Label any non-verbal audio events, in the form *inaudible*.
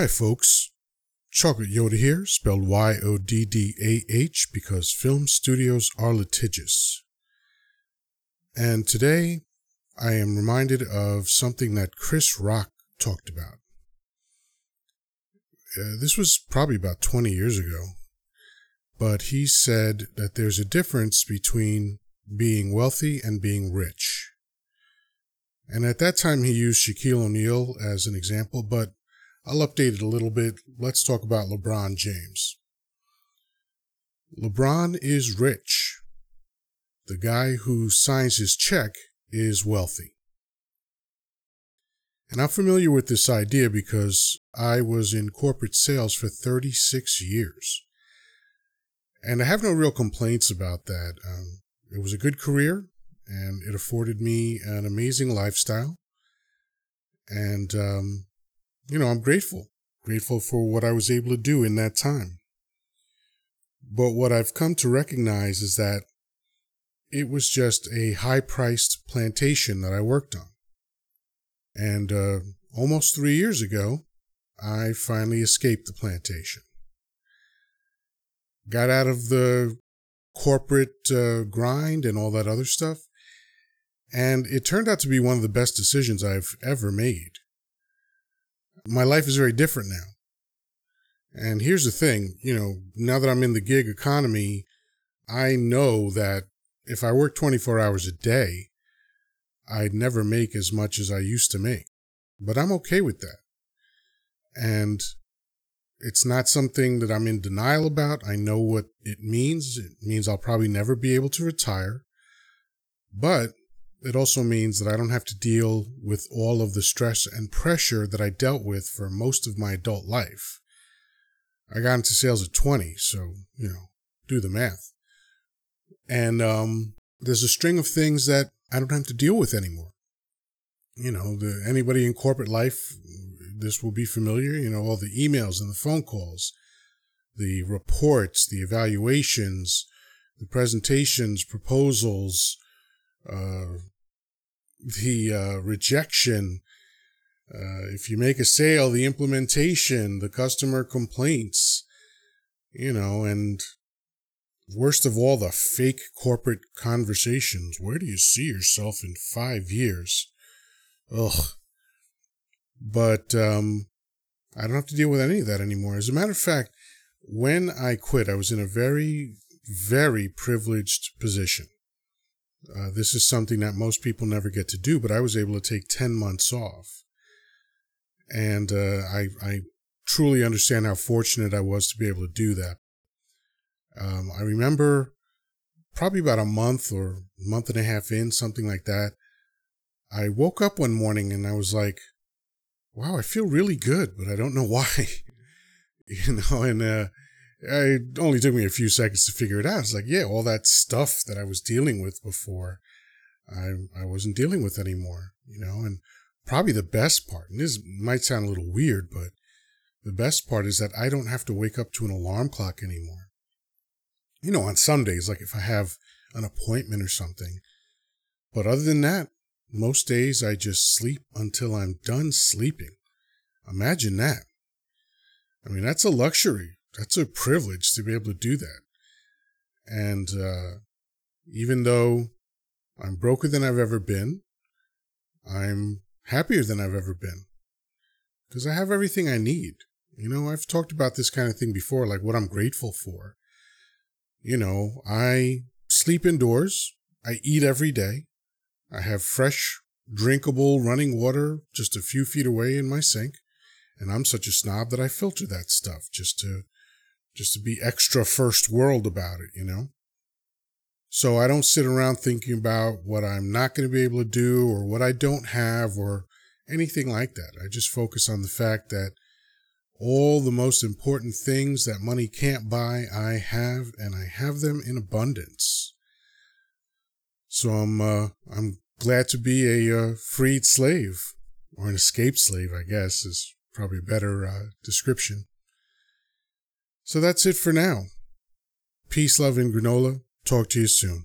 Hi, folks. Chocolate Yoddah here, spelled Y O D D A H, because film studios are litigious. And today I am reminded of something that Chris Rock talked about. Uh, this was probably about 20 years ago, but he said that there's a difference between being wealthy and being rich. And at that time, he used Shaquille O'Neal as an example, but I'll update it a little bit. Let's talk about LeBron James. LeBron is rich. The guy who signs his check is wealthy. And I'm familiar with this idea because I was in corporate sales for 36 years. And I have no real complaints about that. Um, it was a good career and it afforded me an amazing lifestyle. And, um, you know, I'm grateful, grateful for what I was able to do in that time. But what I've come to recognize is that it was just a high priced plantation that I worked on. And uh, almost three years ago, I finally escaped the plantation. Got out of the corporate uh, grind and all that other stuff. And it turned out to be one of the best decisions I've ever made. My life is very different now. And here's the thing, you know, now that I'm in the gig economy, I know that if I work 24 hours a day, I'd never make as much as I used to make. But I'm okay with that. And it's not something that I'm in denial about. I know what it means. It means I'll probably never be able to retire. But it also means that I don't have to deal with all of the stress and pressure that I dealt with for most of my adult life. I got into sales at 20, so, you know, do the math. And um, there's a string of things that I don't have to deal with anymore. You know, the, anybody in corporate life, this will be familiar, you know, all the emails and the phone calls, the reports, the evaluations, the presentations, proposals, uh, the uh, rejection, uh, if you make a sale, the implementation, the customer complaints, you know, and worst of all, the fake corporate conversations. Where do you see yourself in five years? Ugh. But um, I don't have to deal with any of that anymore. As a matter of fact, when I quit, I was in a very, very privileged position. Uh, this is something that most people never get to do, but I was able to take 10 months off. And uh, I, I truly understand how fortunate I was to be able to do that. Um, I remember probably about a month or month and a half in, something like that. I woke up one morning and I was like, wow, I feel really good, but I don't know *laughs* why. you know, and uh, it only took me a few seconds to figure it out. It's like, yeah, all that stuff that I was dealing with before, I I wasn't dealing with anymore. You know, and probably the best part, and this might sound a little weird, but the best part is that I don't have to wake up to an alarm clock anymore. You know, on some days, like if I have an appointment or something. But other than that, most days I just sleep until I'm done sleeping. Imagine that. I mean, that's a luxury that's a privilege to be able to do that. And uh, even though I'm broker than I've ever been, I'm happier than I've ever been because I have everything I need. You know, I've talked about this kind of thing before, like what I'm grateful for. You know, I sleep indoors. I eat every day. I have fresh, drinkable running water just a few feet away in my sink. And I'm such a snob that I filter that stuff just to just to be extra first world about it, you know? So I don't sit around thinking about what I'm not going to be able to do or what I don't have or anything like that. I just focus on the fact that all the most important things that money can't buy, I have, and I have them in abundance. So I'm, uh, I'm glad to be a uh, freed slave or an escaped slave, I guess is probably a better uh, description. So that's it for now. Peace, love, and granola. Talk to you soon.